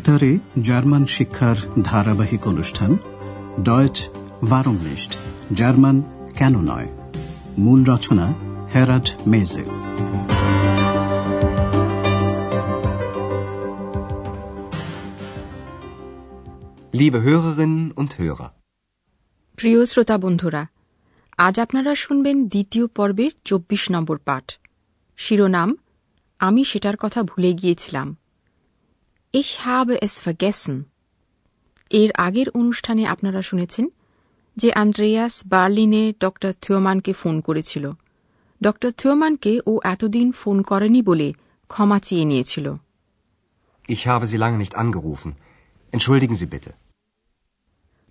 বেতারে জার্মান শিক্ষার ধারাবাহিক অনুষ্ঠান ডয়েচ ভারমলিস্ট জার্মান কেন নয়? মূল রচনা হেরাড মেজে। Liebe Hörerinnen und Hörer, প্রিয় শ্রোতা বন্ধুরা আজ আপনারা শুনবেন দ্বিতীয় পর্বের চব্বিশ নম্বর পাঠ। শিরোনাম আমি সেটার কথা ভুলে গিয়েছিলাম। Ich habe es vergessen. এর আগের অনুষ্ঠানে আপনারা শুনেছেন যে আন্দ্রেয়াস বার্লিনে ডক্টর থিওমানকে ফোন করেছিল। ডক্টর থিওমানকে ও এতদিন ফোন করেনি বলে ক্ষমা চেয়ে নিয়েছিল। Ich habe Sie lange nicht angerufen. Entschuldigen Sie bitte.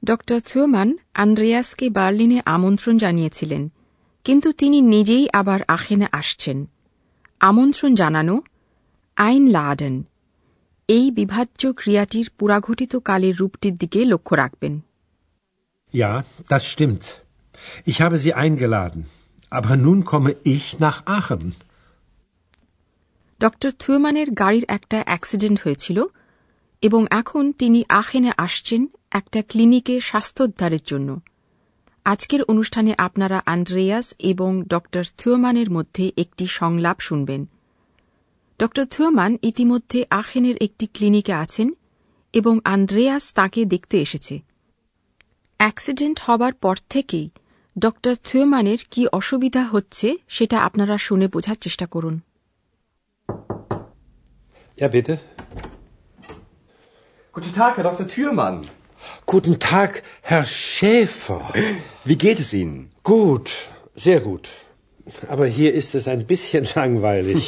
Doctor Thiemann আন্দ্রেয়াসকে বার্লিনে আমন্ত্রণ জানিয়েছিলেন কিন্তু তিনি নিজেই আবার আখেনে আসছেন। আমন্ত্রণ জানানো আইন লাডেন এই বিভাজ্য ক্রিয়াটির পুরাঘটিত কালের রূপটির দিকে লক্ষ্য রাখবেন Ja, das stimmt. Ich habe Sie eingeladen. Aber nun komme ich nach Aachen. Doctor থিওমানের গাড়ির একটা অ্যাক্সিডেন্ট হয়েছিল এবং এখন তিনি আখেনে আসছেন একটা ক্লিনিকে স্বাস্থ্যোদ্ধারের জন্য আজকের অনুষ্ঠানে আপনারা আন্দ্রেয়াস এবং ডক্টর থিওমানের মধ্যে একটি সংলাপ শুনবেন ডক্টর থিওমান ইতিমধ্যে আখেনের একটি ক্লিনিকে আছেন এবং আন্দ্রেয়াস তাকে দেখতে এসেছে অ্যাক্সিডেন্ট হবার পর থেকেই ডক্টর থিওমানের কি অসুবিধা হচ্ছে সেটা আপনারা শুনে বোঝার চেষ্টা করুন Ja, bitte. Guten Tag, Herr Dr. Thürmann. Guten Tag, Herr Schäfer. Wie geht es Ihnen? Gut, sehr gut. Aber hier ist es ein bisschen langweilig.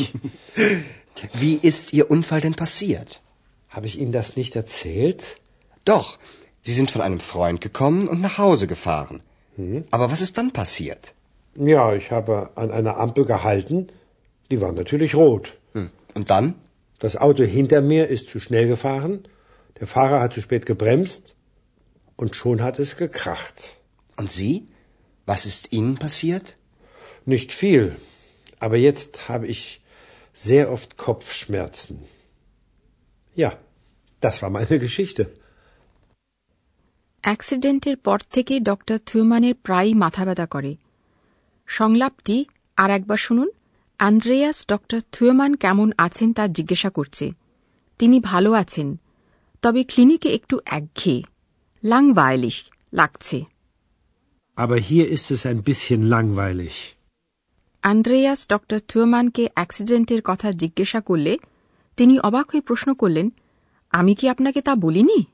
Wie ist Ihr Unfall denn passiert? Habe ich Ihnen das nicht erzählt? Doch, Sie sind von einem Freund gekommen und nach Hause gefahren. Aber was ist dann passiert? Ja, ich habe an einer Ampel gehalten. Die war natürlich rot. Hm. Und dann? Das Auto hinter mir ist zu schnell gefahren. Der Fahrer hat zu spät gebremst. Und schon hat es gekracht. Und Sie? Was ist Ihnen passiert? Nicht viel. Aber jetzt habe ich sehr oft Kopfschmerzen. Ja, das war meine Geschichte. অ্যাক্সিডেন্টের পর থেকে doctor থিওমানের প্রায়ই মাথা ব্যথা করে সংলাপটি আর একবার শুনুন Andreas doctor থিওমান কেমন আছেন তা জিজ্ঞাসা করছে তিনি ভালো আছেন তবে ক্লিনিকে একটু একঘেয়ে লাংবায়লিশ লাগছে Aber hier ist es ein bisschen langweilig. Andreas doctor থিওমানকে অ্যাক্সিডেন্টের কথা জিজ্ঞাসা করলে তিনি অবাক হয়ে প্রশ্ন করলেন আমি কি আপনাকে তা বলিনি?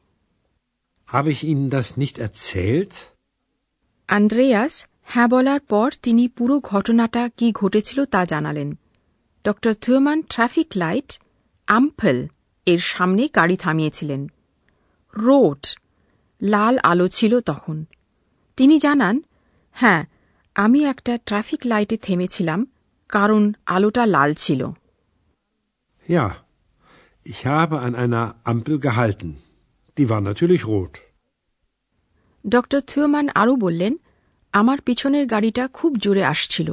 Habe ich Ihnen das nicht erzählt? Andreas হ্যাঁ বলার পর তিনি পুরো ঘটনাটা কি ঘটেছিল তা জানালেন। ড থিওমান ট্রাফিক লাইট আম্পেল এর সামনে গাড়ি থামিয়েছিলেন। রোড লাল আলো ছিল তখন। তিনি জানান হ্যাঁ আমি একটা ট্রাফিক লাইটে থেমেছিলাম কারণ আলোটা লাল ছিল Ja, ich habe an einer Ampel gehalten. Die war natürlich rot. ড থিওমান আরও বললেন আমার পিছনের গাড়িটা খুব জোরে আসছিল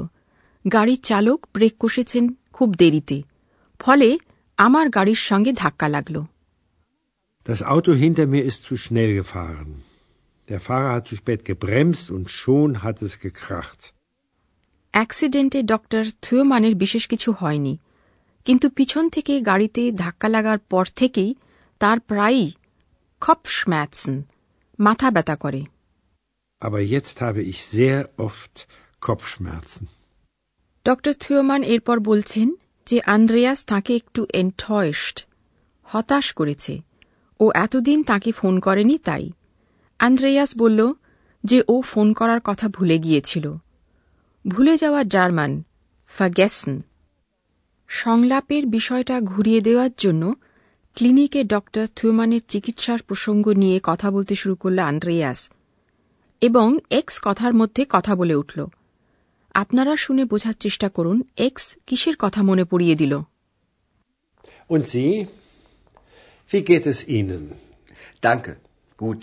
গাড়ির চালক ব্রেক কষেছেন খুব দেরিতে ফলে আমার গাড়ির সঙ্গে ধাক্কা লাগল Das Auto hinter mir ist zu schnell gefahren. Der Fahrer hat zu spät gebremst und schon hat es gekracht. অ্যাক্সিডেন্টে ডক্টর থিওমানের বিশেষ কিছু হয়নি কিন্তু পিছন থেকে গাড়িতে ধাক্কা লাগার পর থেকেই তার প্রায়ই খপশম্যাটসন মাথা ব্যথা করে Aber jetzt habe ich sehr oft Kopfschmerzen. Doctor Thiemann এরপর বলছেন যে আন্দ্রেয়াস তাকে একটু এন্থয়েস্ট হতাশ করেছে ও এতদিন তাকে ফোন করেনি তাই আন্দ্রেয়াস বলল যে ও ফোন করার কথা ভুলে গিয়েছিল ভুলে যাওয়া জার্মান ফাগ্যাসন সংলাপের বিষয়টা ঘুরিয়ে দেওয়ার জন্য ক্লিনিকে ডক্টর থুমানের চিকিৎসার প্রসঙ্গ নিয়ে কথা বলতে শুরু করল আন্দ্রেয়াস এবং এক্স কথার মধ্যে কথা বলে উঠল আপনারা শুনে বোঝার চেষ্টা করুন এক্স কিসের কথা মনে পড়িয়ে দিল Und Sie? Wie geht es Ihnen? Danke. Gut.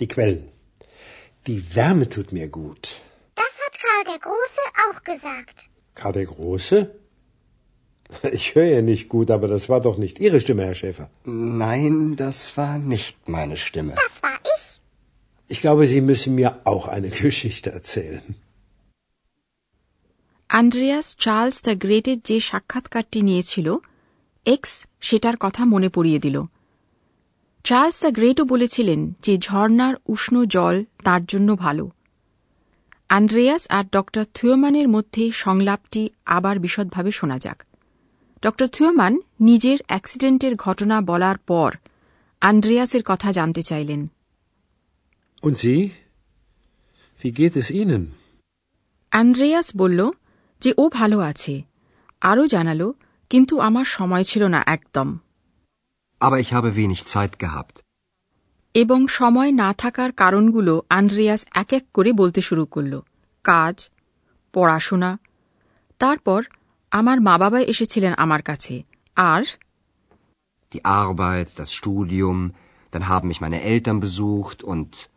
die Quellen. Die Wärme tut mir gut. Das hat Karl der Große auch gesagt. Karl der Große? Ich höre ja nicht gut, aber das war doch nicht Ihre Stimme, Herr Schäfer. Nein, das war nicht meine Stimme. Das war ich. Ich glaube, Sie müssen mir auch eine Geschichte erzählen. Andreas Charles the গ্রেটের যে সাক্ষাৎকারটি নিয়েছিল x সেটার কথা মনে পড়িয়ে দিল Charles the গ্রেটও বলেছিলেন যে ঝর্ণার উষ্ণ জল তার জন্য ভালো। আন্দ্রেয়াস আর ড থিওমানের মধ্যে সংলাপটি আবার বিশদভাবে শোনা যাক। ড থিওমান নিজের অ্যাক্সিডেন্টের ঘটনা বলার পর আন্দ্রেয়াসের কথা জানতে চাইলেন। Und Sie? Wie geht es Ihnen? Andreas বলল যে ও ভালো আছে। আরও জানালো কিন্তু আমার সময় ছিল না একদম। Aber ich habe wenig Zeit gehabt. এবং সময় না থাকার কারণগুলো আন্দ্রেয়াস এক এক করে বলতে শুরু করল। কাজ পড়াশোনা তারপর আমার মা বাবা এসেছিলেন আমার কাছে। আর? Die Arbeit, das Studium, dann haben mich meine Eltern besucht und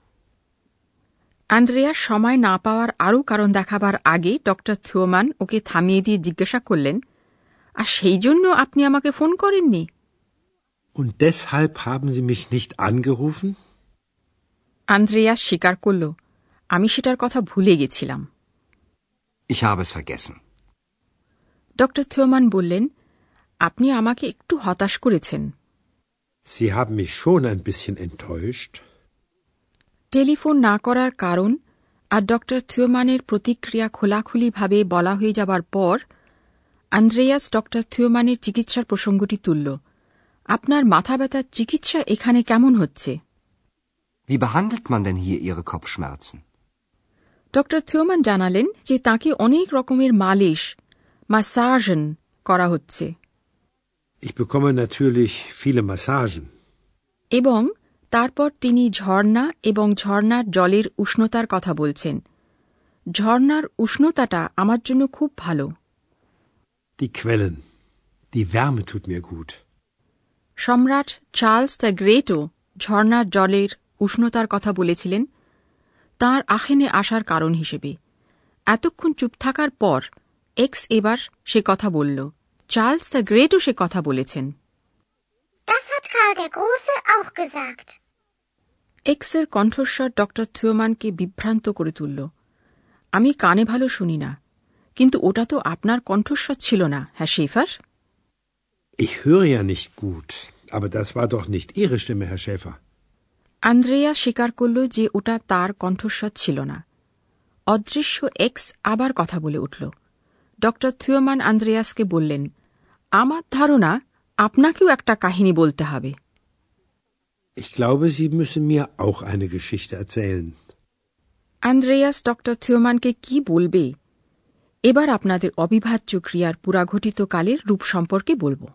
Andreas সময় না পাওয়ার আরও কারণ দেখাবার আগে ডক্টর থিওমান ওকে থামিয়ে দিয়ে জিজ্ঞাসা করলেন আর সেই জন্য আপনি আমাকে ফোন করেননি? Und deshalb haben Sie mich nicht angerufen? Andreas স্বীকার করল আমি সেটার কথা ভুলে গেছিলাম ich habe es vergessen. ড থিওমান বললেন আপনি আমাকে একটু হতাশ করেছেন Sie haben mich schon ein bisschen enttäuscht. Telephone না করার কারণ আর ড থিওমানের প্রতিক্রিয়া খোলাখুলিভাবে বলা হয়ে যাবার পর আন্দ্রেয়াস ড থিওমানের চিকিৎসার প্রসঙ্গটি তুলল আপনার মাথা ব্যথার চিকিৎসা এখানে কেমন হচ্ছে Wie behandelt man denn hier Ihre Kopfschmerzen? ড থিওমান জানালেন যে তাকে অনেক রকমের মালিশ মাসাজন করা হচ্ছে Ich bekomme natürlich viele Massagen. এবং তারপর তিনি ঝর্ণা এবং ঝর্ণার জলের উষ্ণতার কথা বলছেন ঝর্ণার উষ্ণতাটা আমার জন্য খুব ভালো Die Quellen. Die Wärme tut mir gut. সম্রাট চার্লস দ্য গ্রেটও ঝর্ণার জলের উষ্ণতার কথা বলেছিলেন তার আখেনে আসার কারণ হিসেবে। এতক্ষণ চুপ থাকার পর এক্স এবার সে কথা বলল। চার্লস দ্য গ্রেটও সে কথা বলেছেন। Das hat Karl der Große auch gesagt. এক্সের কণ্ঠস্বর ড থিওমানকে বিভ্রান্ত করে তুলল। আমি কানে ভালো শুনি না কিন্তু ওটা তো আপনার কণ্ঠস্বর ছিল না হ্যাঁ Schafer? Ich höre ja nicht gut, aber das war doch nicht Ihre Stimme, Herr Schäfer. Andrea স্বীকার করল যে ওটা তার কণ্ঠস্বর ছিল না। অদৃশ্য এক্স আবার কথা বলে উঠল। ড থিওমান আন্দ্রেয়াসকে বললেন আমার ধারণা আপনাকেও একটা কাহিনী বলতে হবে। Ich glaube, Sie müssen mir auch eine Geschichte erzählen. Andreas ড থিওমানকে কি বলবে? এবার আপনাদের অবিভাজ্য ক্রিয়ার পুরাঘটিত কালের রূপ সম্পর্কে বলব।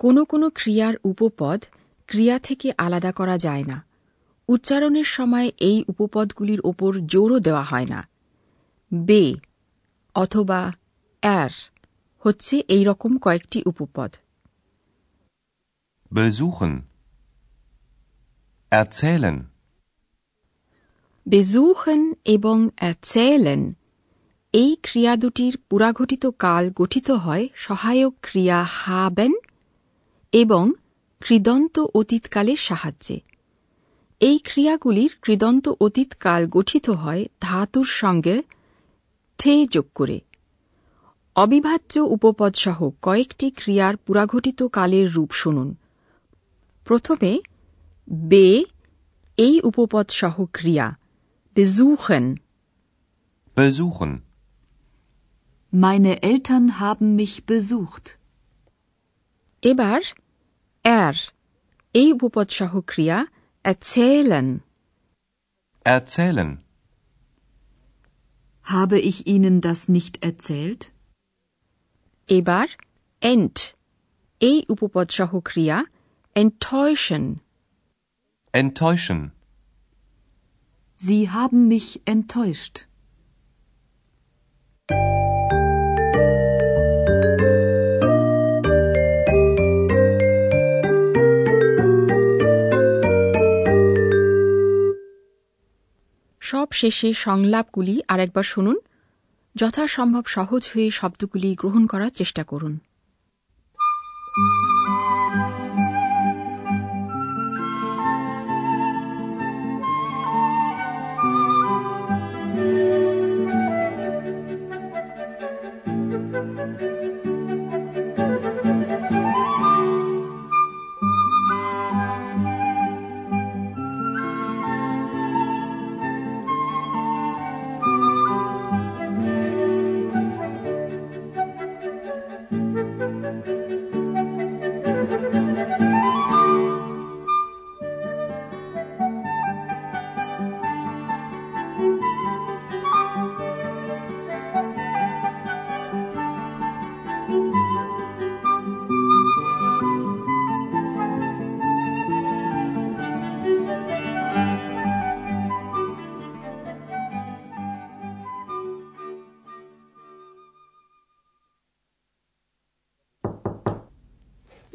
কোনো কোনো ক্রিয়ার উপপদ ক্রিয়া থেকে আলাদা করা যায় না উচ্চারণের সময় এই উপপদগুলির ওপর জোরও দেওয়া হয় না বে অথবা অ্যার হচ্ছে এই রকম কয়েকটি উপপদ Besuchen. Erzählen. বেজুহেন এবং অ্যাচেলেন এই ক্রিয়া দুটির পুরাঘটিত কাল গঠিত হয় সহায়ক ক্রিয়া হাবেন এবং কৃদন্ত অতীতকালের সাহায্যে। এই ক্রিয়াগুলির কৃদন্ত অতীতকাল গঠিত হয় ধাতুর সঙ্গে ঠে যোগ করে। অবিভাজ্য উপপদসহ কয়েকটি ক্রিয়ার পুরাঘটিত কালের রূপ শুনুন। প্রথমে বে এই উপপদসহ ক্রিয়া। Besuchen. Besuchen. Meine Eltern haben mich besucht. এবার er এই উপপদসহ ক্রিয়া erzählen. Erzählen. Habe ich Ihnen das nicht erzählt? এবার ent এই উপপদ সহ ক্রিয়া enttäuschen Enttäuschen. Sie haben mich enttäuscht. সব শেষে সংলাপগুলি আরেকবার শুনুন। যথাসম্ভব সহজ হয়ে শব্দগুলি গ্রহণ করার চেষ্টা করুন।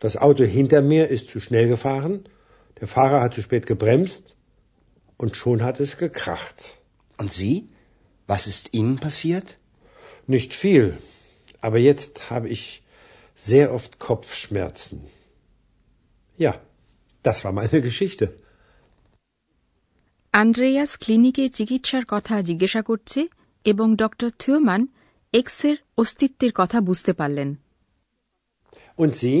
Das Auto hinter mir ist zu schnell gefahren. Der Fahrer hat zu spät gebremst. Und schon hat es gekracht. Und Sie? Was ist Ihnen passiert? Nicht viel. Aber jetzt habe ich sehr oft Kopfschmerzen. Ja, das war meine Geschichte. Andreas ক্লিনিকে চিকিৎসার কথা জিজ্ঞাসা করছে এবং doctor থিওমান এক্সের অস্তিত্বের কথা বুঝতে পারলেন Und Sie?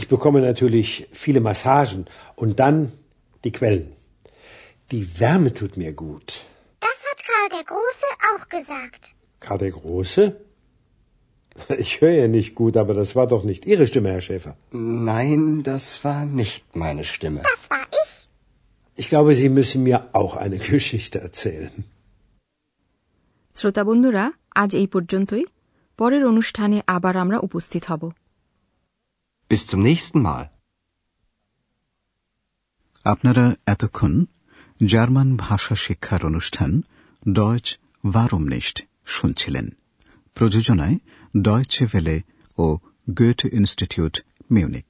Ich bekomme natürlich viele Massagen und dann die Quellen. Die Wärme tut mir gut. Das hat Karl der Große auch gesagt. Karl der Große? Ich höre ja nicht gut, aber das war doch nicht Ihre Stimme, Herr Schäfer. Nein, das war nicht meine Stimme. Das war ich. Ich glaube, Sie müssen mir auch eine Geschichte erzählen. শ্রোতা বন্ধুরা আজ এই পর্যন্তই পরের অনুষ্ঠানে আবার আমরা উপস্থিত হব Bis zum nächsten Mal. আপনারা এতক্ষণ জার্মান ভাষা শিক্ষার অনুষ্ঠান ডয়চ ভারমনিস্ট শুনছিলেন প্রযোজনায় ডয়চে ভেলে ও গোয়েট ইনস্টিটিউট মিউনিক